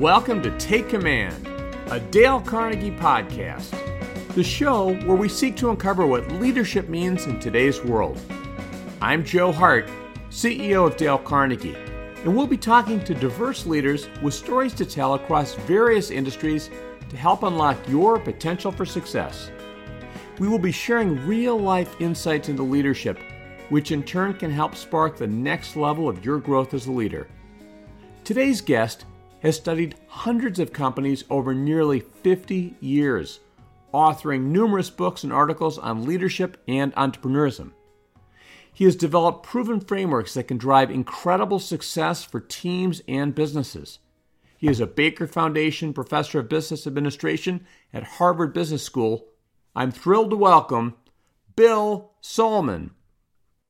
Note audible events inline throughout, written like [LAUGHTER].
Welcome to Take Command, a Dale Carnegie podcast, the show where we seek to uncover what leadership means in today's world. I'm Joe Hart, CEO of Dale Carnegie, and we'll be talking to diverse leaders with stories to tell across various industries to help unlock your potential for success. We will be sharing real life insights into leadership, which in turn can help spark the next level of your growth as a leader. Today's guest has studied hundreds of companies over nearly 50 years, authoring numerous books and articles on leadership and entrepreneurism. He has developed proven frameworks that can drive incredible success for teams and businesses. He is a Baker Foundation Professor of Business Administration at Harvard Business School. I'm thrilled to welcome Bill Sahlman.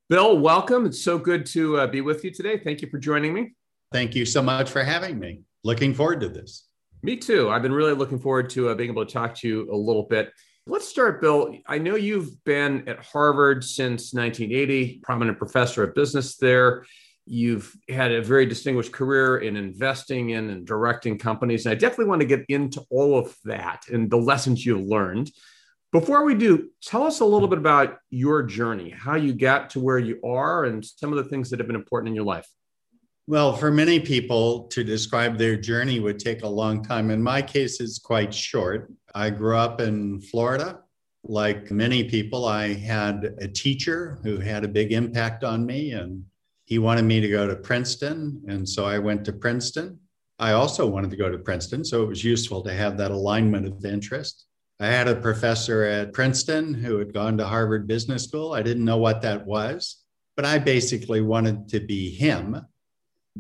Bill, welcome. It's so good to uh, be with you today. Thank you for joining me. Thank you so much for having me. Looking forward to this. Me too. I've been really looking forward to uh, being able to talk to you a little bit. Let's start, Bill. I know you've been at Harvard since 1980, prominent professor of business there. You've had a very distinguished career in investing in and directing companies. And I definitely want to get into all of that and the lessons you've learned. Before we do, tell us a little bit about your journey, how you got to where you are, and some of the things that have been important in your life. Well, for many people, to describe their journey would take a long time. In my case, it's quite short. I grew up in Florida. Like many people, I had a teacher who had a big impact on me, and he wanted me to go to Princeton. And so I went to Princeton. I also wanted to go to Princeton, so it was useful to have that alignment of interest. I had a professor at Princeton who had gone to Harvard Business School. I didn't know what that was, but I basically wanted to be him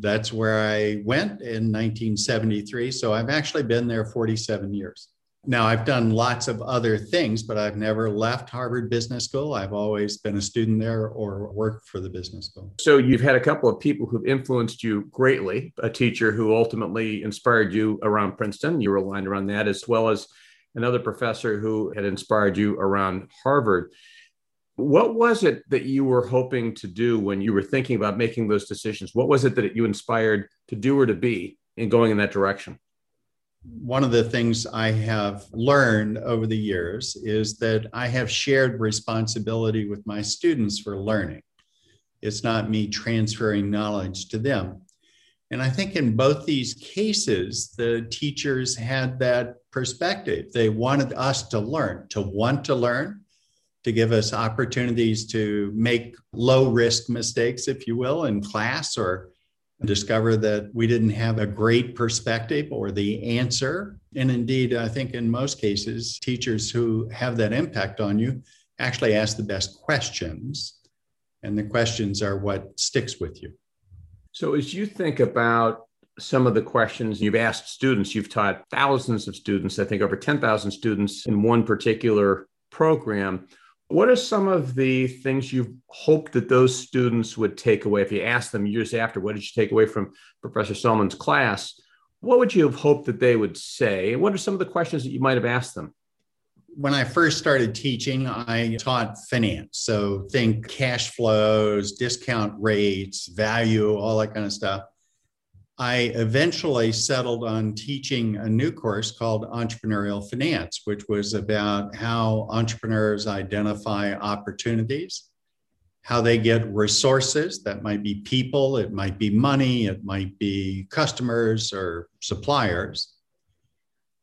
that's where I went in 1973. So I've actually been there 47 years. Now, I've done lots of other things, but I've never left Harvard Business School. I've always been a student there or worked for the business school. So, you've had a couple of people who've influenced you greatly, a teacher who ultimately inspired you around Princeton. You were aligned around that, as well as another professor who had inspired you around Harvard. What was it that you were hoping to do when you were thinking about making those decisions? What was it that you inspired to do or to be in going in that direction? One of the things I have learned over the years is that I have shared responsibility with my students for learning. It's not me transferring knowledge to them. And I think in both these cases, the teachers had that perspective. They wanted us to learn, to want to learn, to give us opportunities to make low risk mistakes, if you will, in class or discover that we didn't have a great perspective or the answer. And indeed, I think in most cases, teachers who have that impact on you actually ask the best questions. And the questions are what sticks with you. So, as you think about some of the questions you've asked students, you've taught thousands of students, I think over 10,000 students in one particular program. What are some of the things you hoped that those students would take away? If you asked them years after, what did you take away from Professor Sahlman's class? What would you have hoped that they would say? What are some of the questions that you might have asked them? When I first started teaching, I taught finance. So think cash flows, discount rates, value, all that kind of stuff. I eventually settled on teaching a new course called Entrepreneurial Finance, which was about how entrepreneurs identify opportunities, how they get resources that might be people, it might be money, it might be customers or suppliers.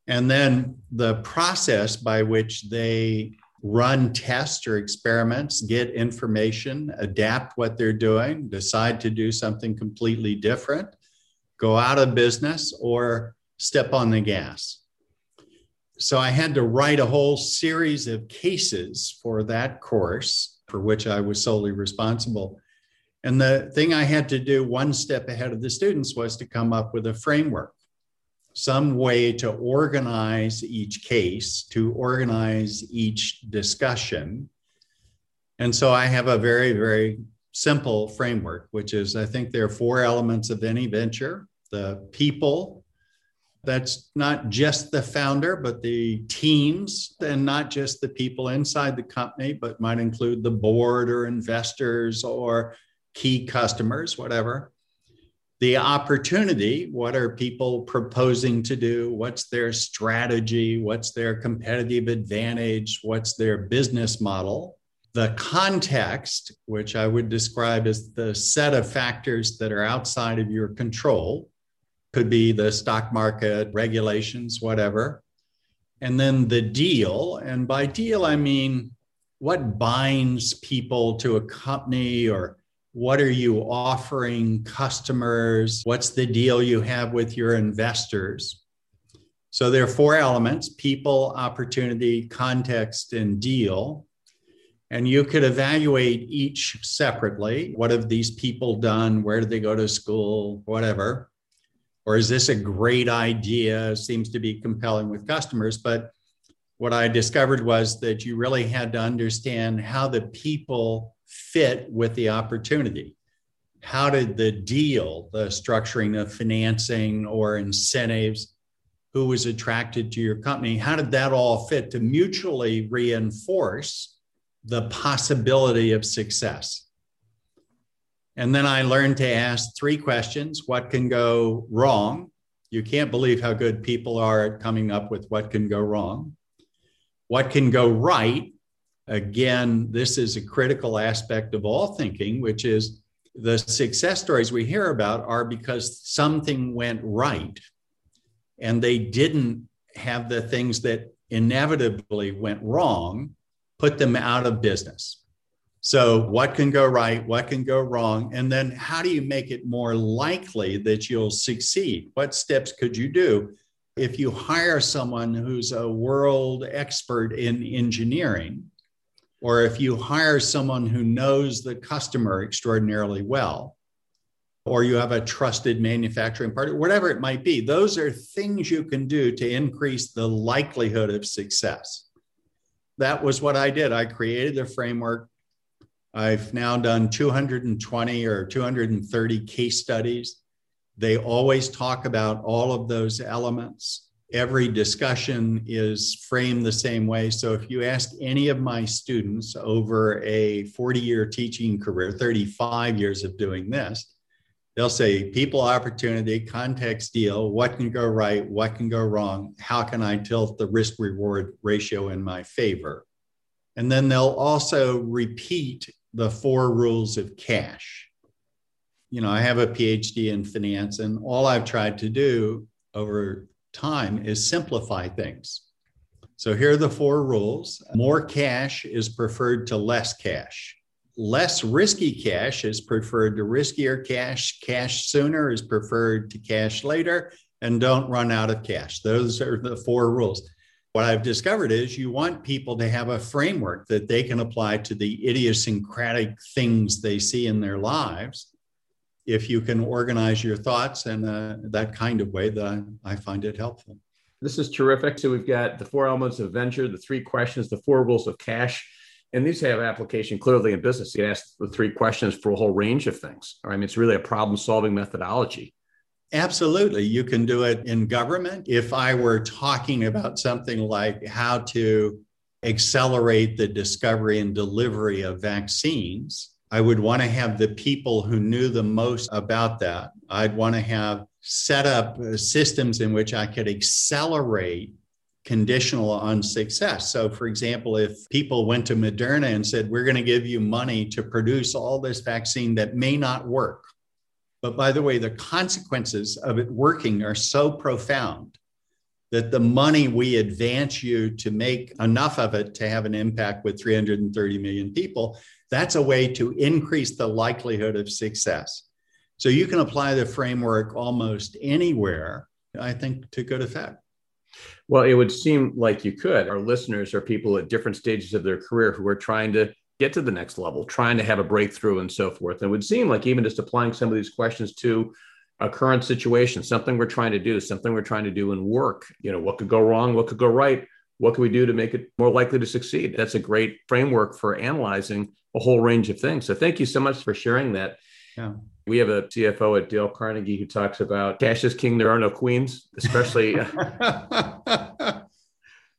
And then the process by which they run tests or experiments, get information, adapt what they're doing, decide to do something completely different go out of business or step on the gas. So I had to write a whole series of cases for that course for which I was solely responsible. And the thing I had to do one step ahead of the students was to come up with a framework, some way to organize each case, to organize each discussion. And so I have a very, very simple framework, which is I think there are four elements of any venture the people. That's not just the founder, but the teams, and not just the people inside the company, but might include the board or investors or key customers, whatever. The opportunity what are people proposing to do? What's their strategy? What's their competitive advantage? What's their business model? The context, which I would describe as the set of factors that are outside of your control, could be the stock market, regulations, whatever. And then the deal. And by deal, I mean what binds people to a company or what are you offering customers? What's the deal you have with your investors? So there are four elements people, opportunity, context, and deal. And you could evaluate each separately. What have these people done? Where did they go to school? Whatever. Or is this a great idea? Seems to be compelling with customers. But what I discovered was that you really had to understand how the people fit with the opportunity. How did the deal, the structuring of financing or incentives, who was attracted to your company, how did that all fit to mutually reinforce the possibility of success? And then I learned to ask three questions What can go wrong? You can't believe how good people are at coming up with what can go wrong. What can go right? Again, this is a critical aspect of all thinking, which is the success stories we hear about are because something went right and they didn't have the things that inevitably went wrong, put them out of business. So, what can go right? What can go wrong? And then, how do you make it more likely that you'll succeed? What steps could you do if you hire someone who's a world expert in engineering, or if you hire someone who knows the customer extraordinarily well, or you have a trusted manufacturing partner, whatever it might be, those are things you can do to increase the likelihood of success. That was what I did. I created the framework. I've now done 220 or 230 case studies they always talk about all of those elements. Every discussion is framed the same way. So if you ask any of my students over a 40 year teaching career, 35 years of doing this, they'll say people opportunity, context deal, what can go right, what can go wrong, how can I tilt the risk reward ratio in my favor? And then they'll also repeat the four rules of cash you know, I have a PhD in finance, and all I've tried to do over time is simplify things. So here are the four rules more cash is preferred to less cash. Less risky cash is preferred to riskier cash. Cash sooner is preferred to cash later. And don't run out of cash. Those are the four rules. What I've discovered is you want people to have a framework that they can apply to the idiosyncratic things they see in their lives if you can organize your thoughts in a, that kind of way, then I find it helpful. This is terrific. So we've got the four elements of venture, the three questions, the four rules of cash. And these have application clearly in business. You ask the three questions for a whole range of things. I mean, it's really a problem solving methodology. Absolutely. You can do it in government. If I were talking about something like how to accelerate the discovery and delivery of vaccines, I would want to have the people who knew the most about that. I'd want to have set up uh, systems in which I could accelerate conditional on success. So, for example, if people went to Moderna and said, We're going to give you money to produce all this vaccine that may not work. But by the way, the consequences of it working are so profound that the money we advance you to make enough of it to have an impact with 330 million people that's a way to increase the likelihood of success. So you can apply the framework almost anywhere, I think, to good effect. Well, it would seem like you could. Our listeners are people at different stages of their career who are trying to get to the next level, trying to have a breakthrough and so forth. And it would seem like even just applying some of these questions to a current situation, something we're trying to do, something we're trying to do in work, you know, what could go wrong, what could go right, what can we do to make it more likely to succeed? That's a great framework for analyzing a whole range of things. So thank you so much for sharing that. Yeah. We have a CFO at Dale Carnegie who talks about cash is king, there are no queens, especially [LAUGHS] [LAUGHS]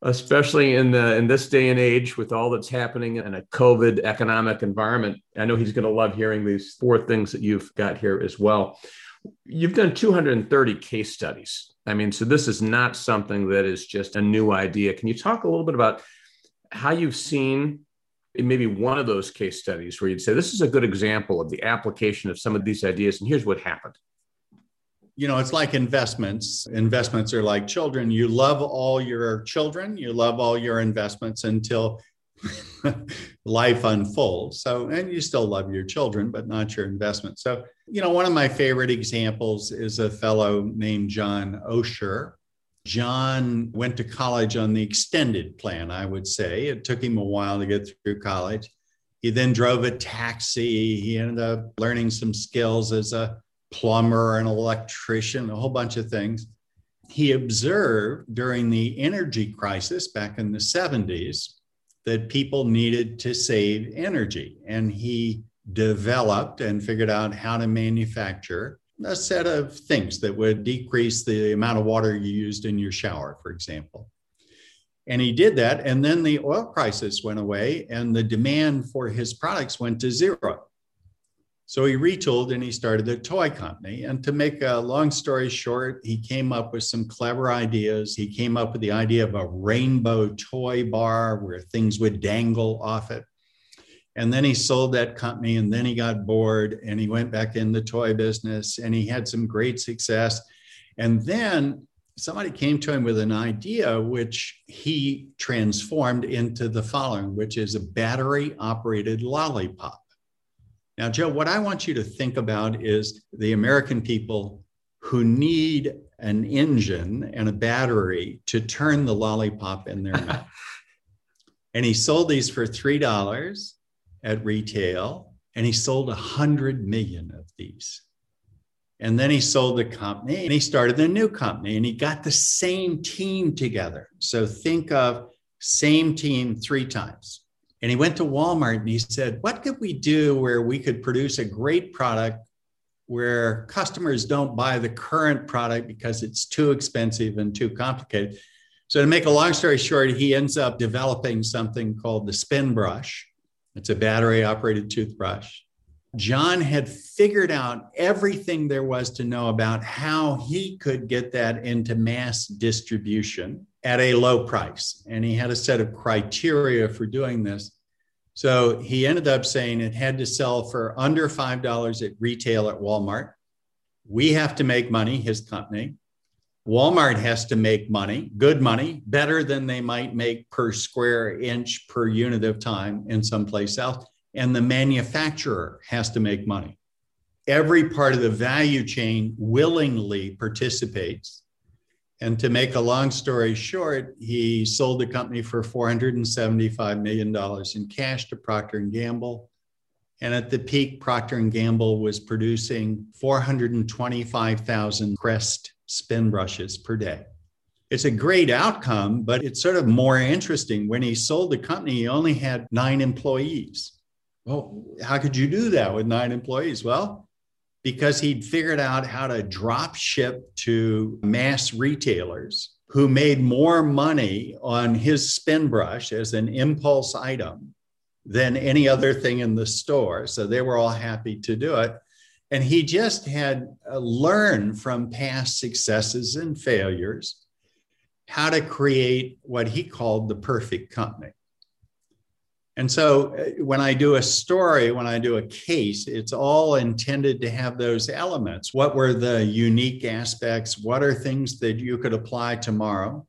especially in the in this day and age with all that's happening in a COVID economic environment. I know he's going to love hearing these four things that you've got here as well. You've done 230 case studies. I mean, so this is not something that is just a new idea. Can you talk a little bit about how you've seen maybe one of those case studies where you'd say this is a good example of the application of some of these ideas and here's what happened you know it's like investments investments are like children you love all your children you love all your investments until [LAUGHS] life unfolds so and you still love your children but not your investments so you know one of my favorite examples is a fellow named john osher John went to college on the extended plan, I would say. It took him a while to get through college. He then drove a taxi. He ended up learning some skills as a plumber, an electrician, a whole bunch of things. He observed during the energy crisis back in the 70s that people needed to save energy. And he developed and figured out how to manufacture a set of things that would decrease the amount of water you used in your shower, for example. And he did that. And then the oil crisis went away and the demand for his products went to zero. So he retooled and he started a toy company. And to make a long story short, he came up with some clever ideas. He came up with the idea of a rainbow toy bar where things would dangle off it. And then he sold that company and then he got bored and he went back in the toy business and he had some great success. And then somebody came to him with an idea which he transformed into the following, which is a battery operated lollipop. Now, Joe, what I want you to think about is the American people who need an engine and a battery to turn the lollipop in their mouth. [LAUGHS] and he sold these for $3 at retail and he sold a hundred million of these. And then he sold the company and he started a new company and he got the same team together. So think of same team three times. And he went to Walmart and he said, What could we do where we could produce a great product where customers don't buy the current product because it's too expensive and too complicated? So, to make a long story short, he ends up developing something called the spin brush it's a battery operated toothbrush. John had figured out everything there was to know about how he could get that into mass distribution at a low price. And he had a set of criteria for doing this. So he ended up saying it had to sell for under $5 at retail at Walmart. We have to make money, his company. Walmart has to make money, good money, better than they might make per square inch per unit of time in some place else. And the manufacturer has to make money. Every part of the value chain willingly participates. And to make a long story short, he sold the company for $475 million in cash to Procter & Gamble. And at the peak, Procter & Gamble was producing 425,000 Crest spin brushes per day. It's a great outcome, but it's sort of more interesting. When he sold the company, he only had nine employees. Well, how could you do that with nine employees? Well, because he'd figured out how to drop ship to mass retailers who made more money on his spin brush as an impulse item than any other thing in the store. So they were all happy to do it. And he just had uh, learned from past successes and failures how to create what he called the perfect company. And so uh, when I do a story, when I do a case, it's all intended to have those elements. What were the unique aspects? What are things that you could apply tomorrow?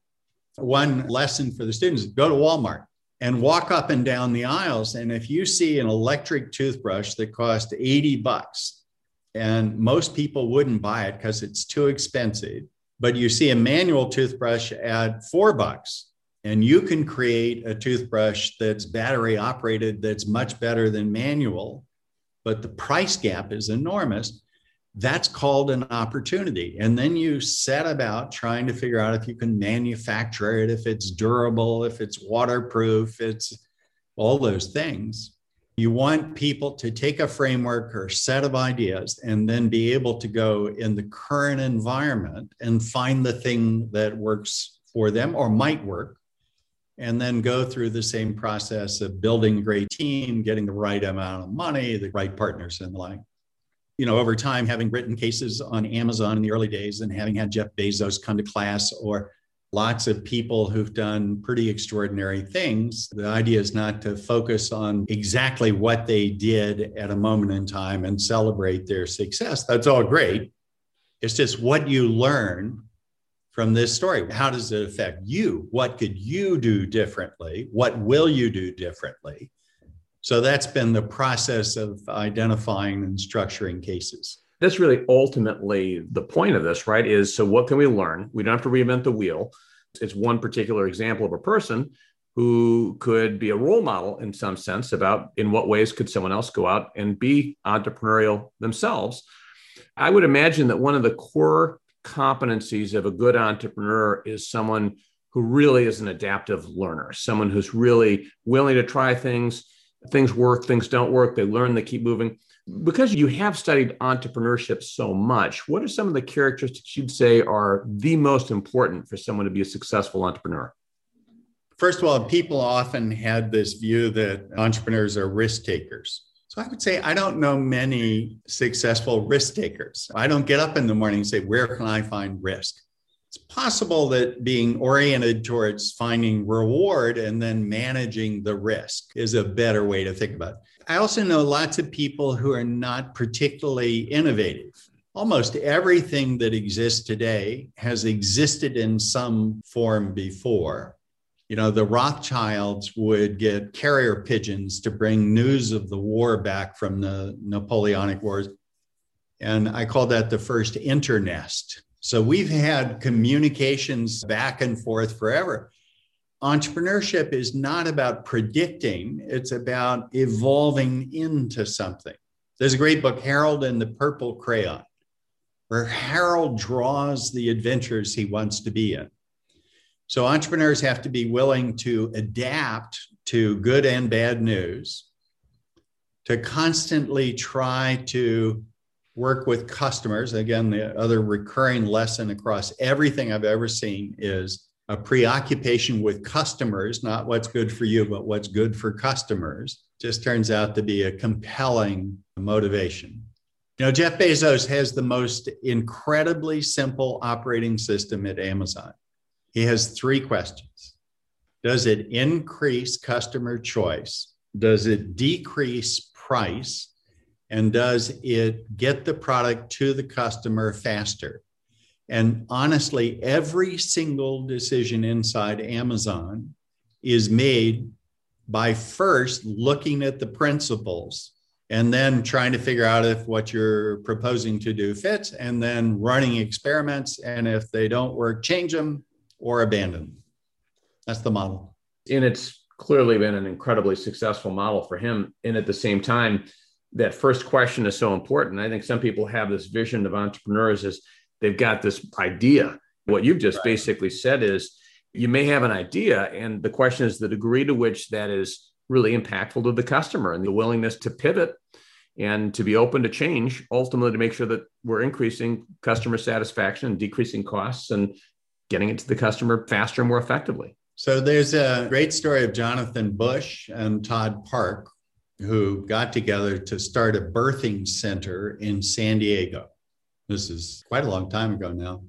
One lesson for the students go to Walmart and walk up and down the aisles. And if you see an electric toothbrush that costs 80 bucks, and most people wouldn't buy it because it's too expensive. But you see a manual toothbrush at four bucks, and you can create a toothbrush that's battery operated that's much better than manual, but the price gap is enormous. That's called an opportunity. And then you set about trying to figure out if you can manufacture it, if it's durable, if it's waterproof, it's all those things. You want people to take a framework or set of ideas and then be able to go in the current environment and find the thing that works for them or might work, and then go through the same process of building a great team, getting the right amount of money, the right partners, and the like. you know, over time, having written cases on Amazon in the early days and having had Jeff Bezos come to class or lots of people who've done pretty extraordinary things. The idea is not to focus on exactly what they did at a moment in time and celebrate their success. That's all great. It's just what you learn from this story. How does it affect you? What could you do differently? What will you do differently? So that's been the process of identifying and structuring cases. That's really ultimately the point of this, right? Is so what can we learn? We don't have to reinvent the wheel. It's one particular example of a person who could be a role model in some sense about in what ways could someone else go out and be entrepreneurial themselves. I would imagine that one of the core competencies of a good entrepreneur is someone who really is an adaptive learner, someone who's really willing to try things. Things work, things don't work. They learn, they keep moving. Because you have studied entrepreneurship so much, what are some of the characteristics you'd say are the most important for someone to be a successful entrepreneur? First of all, people often had this view that entrepreneurs are risk takers. So I would say I don't know many successful risk takers. I don't get up in the morning and say, where can I find risk? It's possible that being oriented towards finding reward and then managing the risk is a better way to think about it. I also know lots of people who are not particularly innovative. Almost everything that exists today has existed in some form before you know, the Rothschilds would get carrier pigeons to bring news of the war back from the Napoleonic Wars. And I call that the first internet. So we've had communications back and forth forever. Entrepreneurship is not about predicting, it's about evolving into something. There's a great book, Harold and the Purple Crayon, where Harold draws the adventures he wants to be in. So entrepreneurs have to be willing to adapt to good and bad news, to constantly try to work with customers. Again, the other recurring lesson across everything I've ever seen is a preoccupation with customers, not what's good for you, but what's good for customers, just turns out to be a compelling motivation. You know, Jeff Bezos has the most incredibly simple operating system at Amazon. He has three questions Does it increase customer choice? Does it decrease price? And does it get the product to the customer faster? And honestly, every single decision inside Amazon is made by first looking at the principles and then trying to figure out if what you're proposing to do fits and then running experiments. And if they don't work, change them or abandon. That's the model. And it's clearly been an incredibly successful model for him. And at the same time, that first question is so important. I think some people have this vision of entrepreneurs as they've got this idea. What you've just right. basically said is you may have an idea, and the question is the degree to which that is really impactful to the customer and the willingness to pivot and to be open to change, ultimately to make sure that we're increasing customer satisfaction and decreasing costs and getting it to the customer faster and more effectively. So there's a great story of Jonathan Bush and Todd Park who got together to start a birthing center in San Diego. This is quite a long time ago now.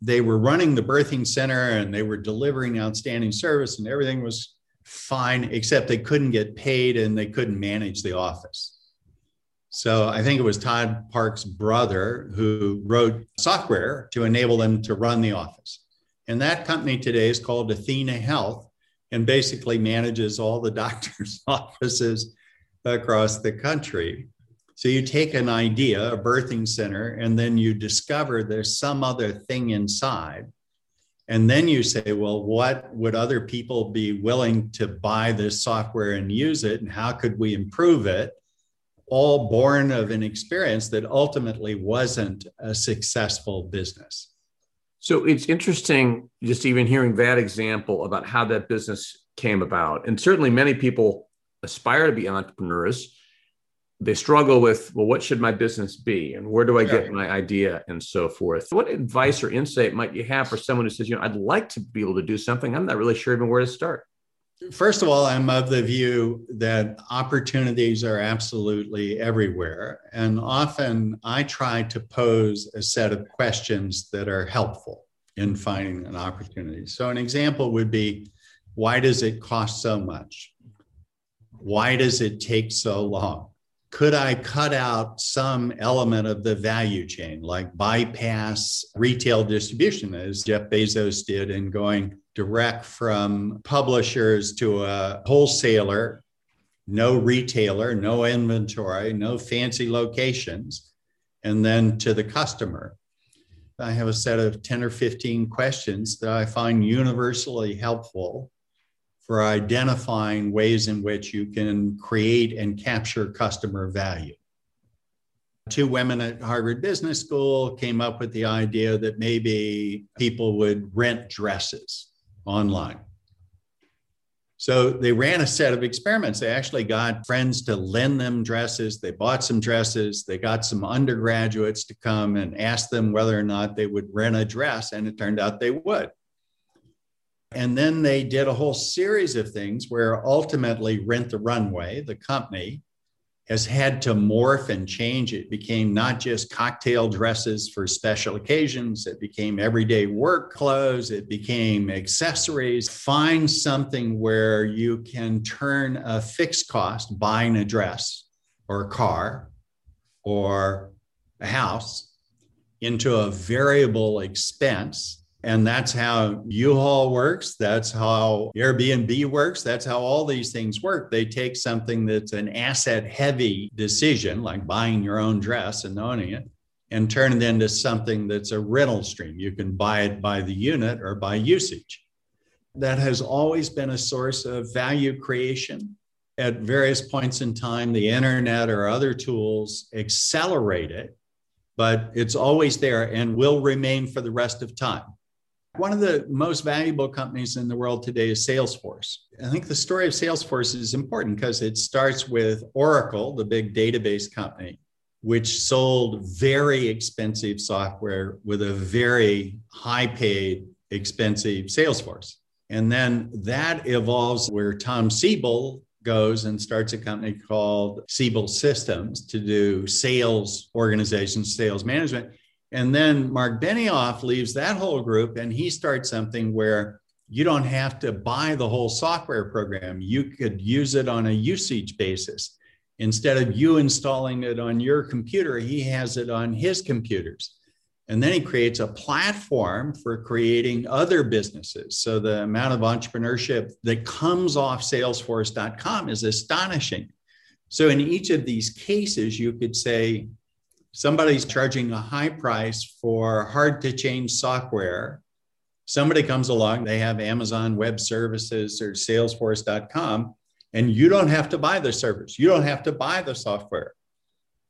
They were running the birthing center and they were delivering outstanding service and everything was fine, except they couldn't get paid and they couldn't manage the office. So I think it was Todd Park's brother who wrote software to enable them to run the office. And that company today is called Athena Health and basically manages all the [LAUGHS] doctors' [LAUGHS] offices across the country. So you take an idea, a birthing center, and then you discover there's some other thing inside. And then you say, well, what would other people be willing to buy this software and use it? And how could we improve it? All born of an experience that ultimately wasn't a successful business. So it's interesting just even hearing that example about how that business came about. And certainly many people aspire to be entrepreneurs. They struggle with, well, what should my business be? And where do I get my idea and so forth? What advice or insight might you have for someone who says, you know, I'd like to be able to do something. I'm not really sure even where to start. First of all, I'm of the view that opportunities are absolutely everywhere. And often I try to pose a set of questions that are helpful in finding an opportunity. So, an example would be why does it cost so much? Why does it take so long? Could I cut out some element of the value chain, like bypass retail distribution, as Jeff Bezos did in going direct from publishers to a wholesaler, no retailer, no inventory, no fancy locations, and then to the customer. I have a set of 10 or 15 questions that I find universally helpful for identifying ways in which you can create and capture customer value. Two women at Harvard Business School came up with the idea that maybe people would rent dresses online. So they ran a set of experiments. They actually got friends to lend them dresses. They bought some dresses. They got some undergraduates to come and ask them whether or not they would rent a dress. And it turned out they would. And then they did a whole series of things where ultimately Rent the Runway, the company, has had to morph and change. It became not just cocktail dresses for special occasions, it became everyday work clothes, it became accessories. Find something where you can turn a fixed cost, buying a dress or a car or a house, into a variable expense and that's how U-Haul works. That's how Airbnb works. That's how all these things work. They take something that's an asset heavy decision, like buying your own dress and owning it, and turn it into something that's a rental stream. You can buy it by the unit or by usage. That has always been a source of value creation. At various points in time, the internet or other tools accelerate it, but it's always there and will remain for the rest of time. One of the most valuable companies in the world today is Salesforce. I think the story of Salesforce is important because it starts with Oracle, the big database company, which sold very expensive software with a very high paid, expensive Salesforce. And then that evolves where Tom Siebel goes and starts a company called Siebel Systems to do sales organization, sales management. And then Mark Benioff leaves that whole group and he starts something where you don't have to buy the whole software program. You could use it on a usage basis. Instead of you installing it on your computer, he has it on his computers. And then he creates a platform for creating other businesses. So the amount of entrepreneurship that comes off salesforce.com is astonishing. So in each of these cases, you could say, somebody's charging a high price for hard to change software. Somebody comes along, they have Amazon Web Services or Salesforce.com, and you don't have to buy the service. You don't have to buy the software.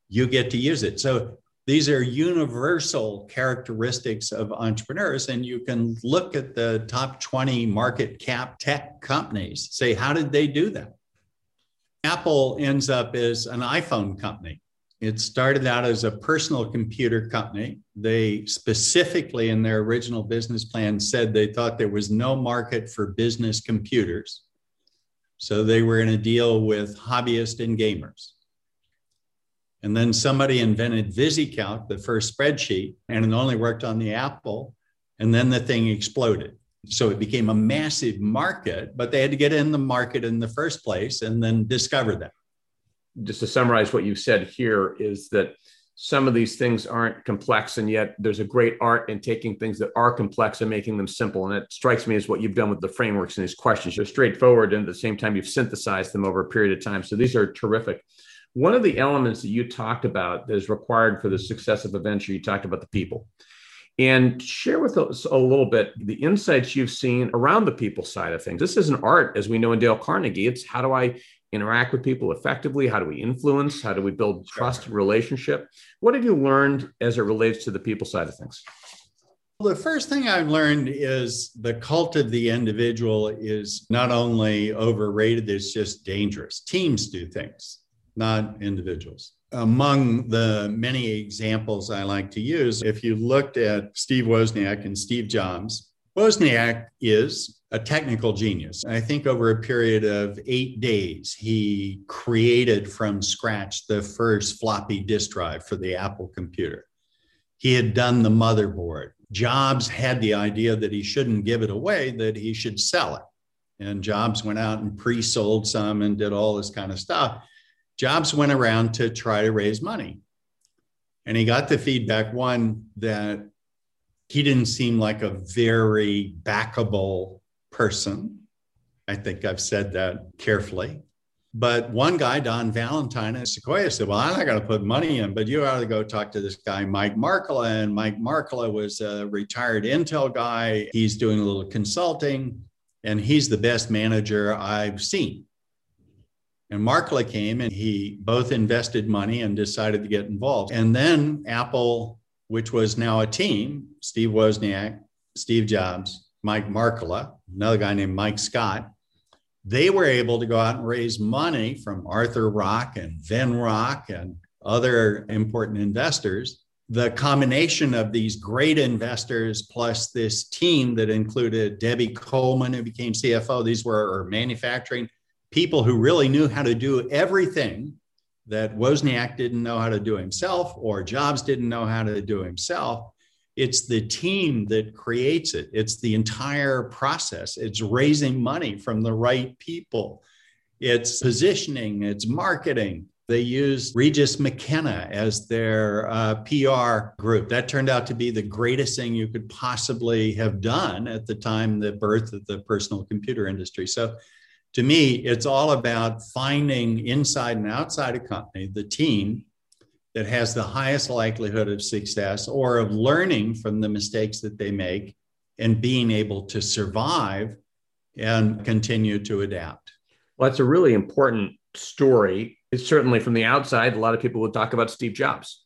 You get to use it. So these are universal characteristics of entrepreneurs. And you can look at the top 20 market cap tech companies, say, how did they do that? Apple ends up as an iPhone company. It started out as a personal computer company. They specifically, in their original business plan, said they thought there was no market for business computers. So they were in a deal with hobbyists and gamers. And then somebody invented VisiCalc, the first spreadsheet, and it only worked on the Apple. And then the thing exploded. So it became a massive market, but they had to get in the market in the first place and then discover that just to summarize what you've said here is that some of these things aren't complex and yet there's a great art in taking things that are complex and making them simple. And it strikes me as what you've done with the frameworks and these questions. You're straightforward and at the same time you've synthesized them over a period of time. So these are terrific. One of the elements that you talked about that is required for the success of a venture you talked about the people. And share with us a little bit the insights you've seen around the people side of things. This is an art, as we know in Dale Carnegie. It's how do I interact with people effectively? How do we influence? How do we build trust and relationship? What have you learned as it relates to the people side of things? Well, the first thing I've learned is the cult of the individual is not only overrated, it's just dangerous. Teams do things, not individuals. Among the many examples I like to use, if you looked at Steve Wozniak and Steve Jobs, Wozniak is a technical genius. I think over a period of eight days, he created from scratch the first floppy disk drive for the Apple computer. He had done the motherboard. Jobs had the idea that he shouldn't give it away, that he should sell it. And Jobs went out and pre sold some and did all this kind of stuff. Jobs went around to try to raise money. And he got the feedback one, that he didn't seem like a very backable person. I think I've said that carefully. But one guy, Don Valentine at Sequoia, said, Well, I'm not going to put money in, but you ought to go talk to this guy, Mike Markkula. And Mike Markkula was a retired Intel guy. He's doing a little consulting, and he's the best manager I've seen. And Markkula came and he both invested money and decided to get involved. And then Apple, which was now a team, Steve Wozniak, Steve Jobs, Mike Markkula, another guy named Mike Scott, they were able to go out and raise money from Arthur Rock and Venrock and other important investors. The combination of these great investors plus this team that included Debbie Coleman, who became CFO, these were manufacturing people who really knew how to do everything that Wozniak didn't know how to do himself or Jobs didn't know how to do himself. It's the team that creates it. It's the entire process. It's raising money from the right people. It's positioning, it's marketing. They used Regis McKenna as their uh, PR group. That turned out to be the greatest thing you could possibly have done at the time, the birth of the personal computer industry. So to me, it's all about finding inside and outside a company the team that has the highest likelihood of success or of learning from the mistakes that they make and being able to survive and continue to adapt. Well, that's a really important story. It's certainly from the outside, a lot of people will talk about Steve Jobs.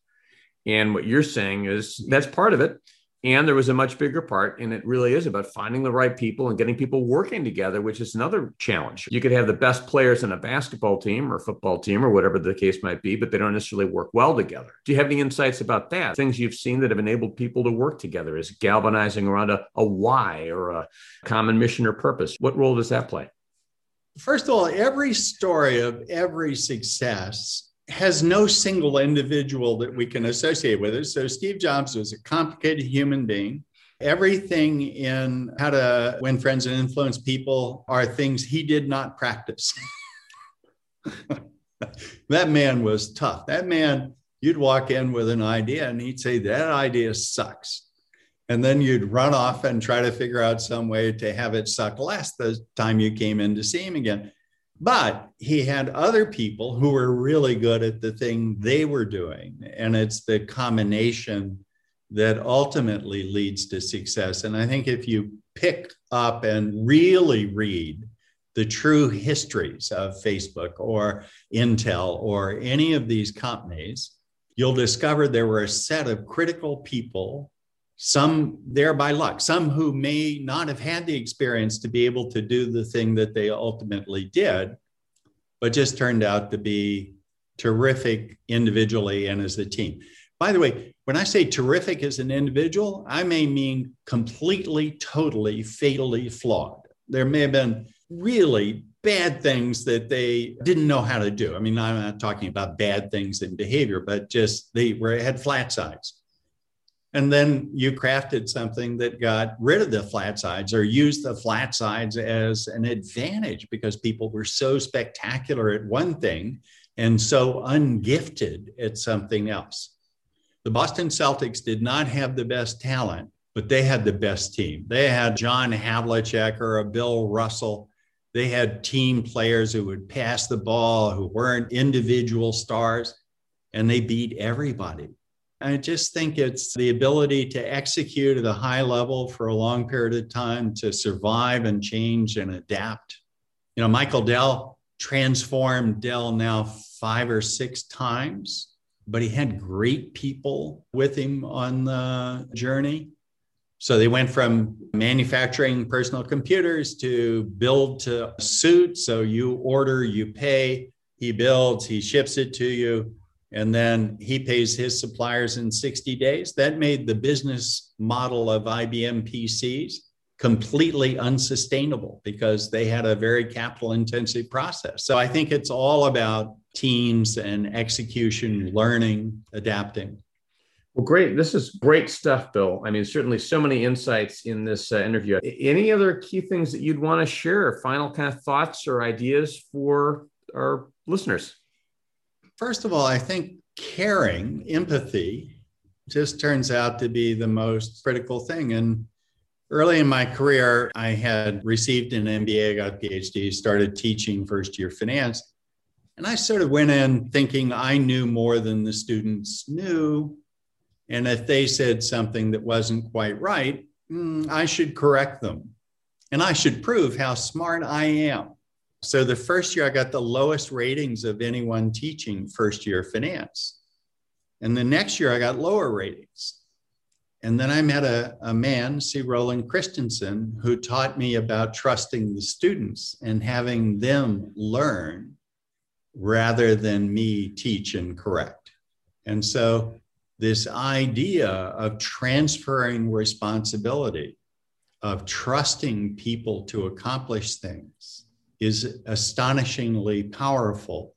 And what you're saying is that's part of it. And there was a much bigger part, and it really is about finding the right people and getting people working together, which is another challenge. You could have the best players in a basketball team or football team or whatever the case might be, but they don't necessarily work well together. Do you have any insights about that? Things you've seen that have enabled people to work together is galvanizing around a, a why or a common mission or purpose. What role does that play? First of all, every story of every success has no single individual that we can associate with it. So Steve Jobs was a complicated human being. Everything in how to win friends and influence people are things he did not practice. [LAUGHS] that man was tough. That man, you'd walk in with an idea and he'd say, That idea sucks. And then you'd run off and try to figure out some way to have it suck less the time you came in to see him again. But he had other people who were really good at the thing they were doing. And it's the combination that ultimately leads to success. And I think if you pick up and really read the true histories of Facebook or Intel or any of these companies, you'll discover there were a set of critical people, some there by luck, some who may not have had the experience to be able to do the thing that they ultimately did, but just turned out to be terrific individually and as a team. By the way, when I say terrific as an individual, I may mean completely, totally, fatally flawed. There may have been really bad things that they didn't know how to do. I mean, I'm not talking about bad things in behavior, but just they were had flat sides. And then you crafted something that got rid of the flat sides or used the flat sides as an advantage because people were so spectacular at one thing and so ungifted at something else. The Boston Celtics did not have the best talent, but they had the best team. They had John Havlicek or a Bill Russell. They had team players who would pass the ball, who weren't individual stars, and they beat everybody. I just think it's the ability to execute at a high level for a long period of time to survive and change and adapt. You know, Michael Dell transformed Dell now five or six times, but he had great people with him on the journey. So they went from manufacturing personal computers to build to suit. So you order, you pay, he builds, he ships it to you and then he pays his suppliers in 60 days. That made the business model of IBM PCs completely unsustainable because they had a very capital intensive process. So I think it's all about teams and execution, learning, adapting. Well, great. This is great stuff, Bill. I mean, certainly so many insights in this uh, interview. Any other key things that you'd want to share, final kind of thoughts or ideas for our listeners? First of all, I think caring, empathy, just turns out to be the most critical thing. And early in my career, I had received an MBA, got a PhD, started teaching first year finance. And I sort of went in thinking I knew more than the students knew and if they said something that wasn't quite right, mm, I should correct them. And I should prove how smart I am. So the first year, I got the lowest ratings of anyone teaching first year finance. And the next year, I got lower ratings. And then I met a, a man, C. Roland Christensen, who taught me about trusting the students and having them learn rather than me teach and correct. And so this idea of transferring responsibility, of trusting people to accomplish things is astonishingly powerful.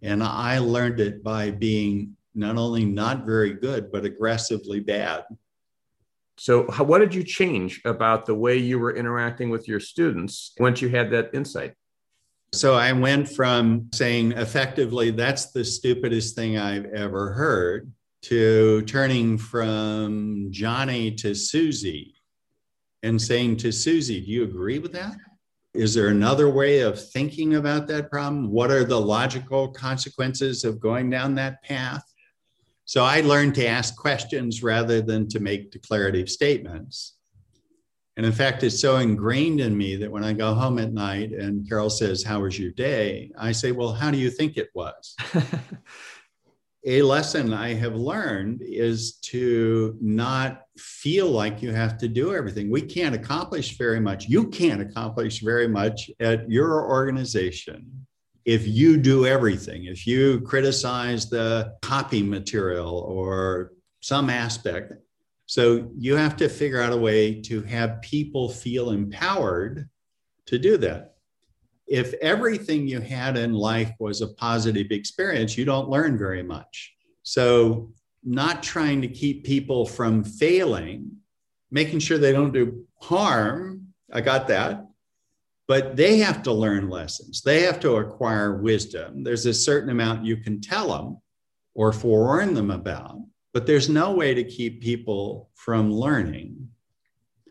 And I learned it by being not only not very good, but aggressively bad. So, how, what did you change about the way you were interacting with your students once you had that insight? So, I went from saying effectively, that's the stupidest thing I've ever heard, to turning from Johnny to Susie and saying to Susie, Do you agree with that? Is there another way of thinking about that problem? What are the logical consequences of going down that path? So I learned to ask questions rather than to make declarative statements. And in fact, it's so ingrained in me that when I go home at night and Carol says, How was your day? I say, Well, how do you think it was? [LAUGHS] a lesson I have learned is to not feel like you have to do everything. We can't accomplish very much. You can't accomplish very much at your organization if you do everything. If you criticize the copy material or some aspect. So you have to figure out a way to have people feel empowered to do that if everything you had in life was a positive experience, you don't learn very much. So, not trying to keep people from failing, making sure they don't do harm. I got that. But they have to learn lessons, they have to acquire wisdom. There's a certain amount you can tell them or forewarn them about, but there's no way to keep people from learning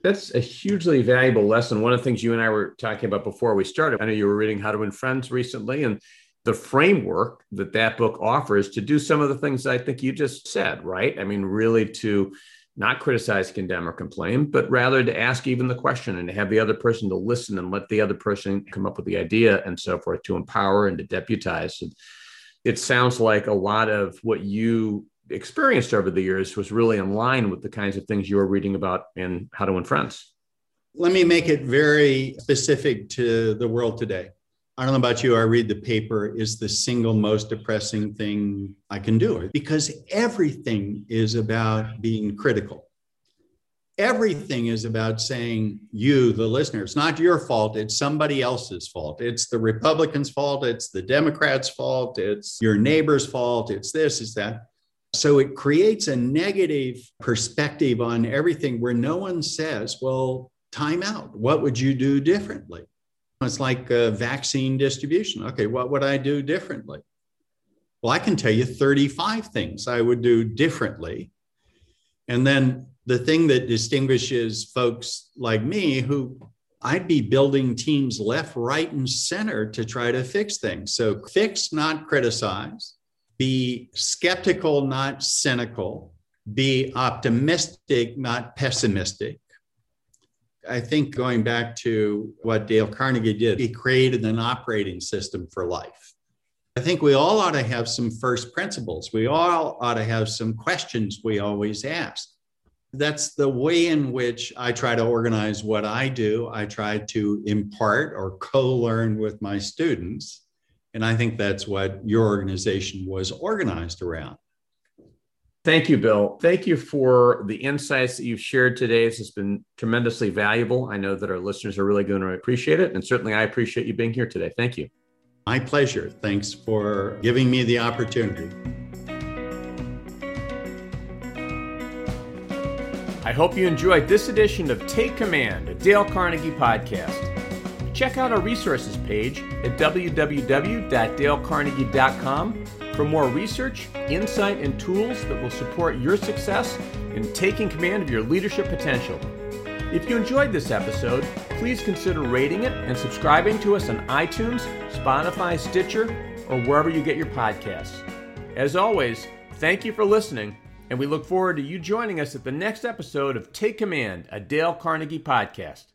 that's a hugely valuable lesson. One of the things you and I were talking about before we started, I know you were reading How to Win Friends recently, and the framework that that book offers to do some of the things I think you just said, right? I mean, really to not criticize, condemn, or complain, but rather to ask even the question and to have the other person to listen and let the other person come up with the idea and so forth to empower and to deputize. It sounds like a lot of what you experienced over the years was really in line with the kinds of things you were reading about in How to Win Friends. Let me make it very specific to the world today. I don't know about you, I read the paper is the single most depressing thing I can do because everything is about being critical. Everything is about saying, you, the listener, it's not your fault, it's somebody else's fault. It's the Republicans' fault, it's the Democrats' fault, it's your neighbor's fault, it's this, it's that. So it creates a negative perspective on everything where no one says, well, time out. What would you do differently? It's like vaccine distribution. Okay, what would I do differently? Well, I can tell you 35 things I would do differently. And then the thing that distinguishes folks like me who I'd be building teams left, right, and center to try to fix things. So fix, not criticize be skeptical, not cynical, be optimistic, not pessimistic. I think going back to what Dale Carnegie did, he created an operating system for life. I think we all ought to have some first principles. We all ought to have some questions we always ask. That's the way in which I try to organize what I do. I try to impart or co learn with my students. And I think that's what your organization was organized around. Thank you, Bill. Thank you for the insights that you've shared today. This has been tremendously valuable. I know that our listeners are really going to appreciate it. And certainly I appreciate you being here today. Thank you. My pleasure. Thanks for giving me the opportunity. I hope you enjoyed this edition of Take Command, a Dale Carnegie podcast. Check out our resources page at www.dalecarnegie.com for more research, insight, and tools that will support your success in taking command of your leadership potential. If you enjoyed this episode, please consider rating it and subscribing to us on iTunes, Spotify, Stitcher, or wherever you get your podcasts. As always, thank you for listening, and we look forward to you joining us at the next episode of Take Command, a Dale Carnegie podcast.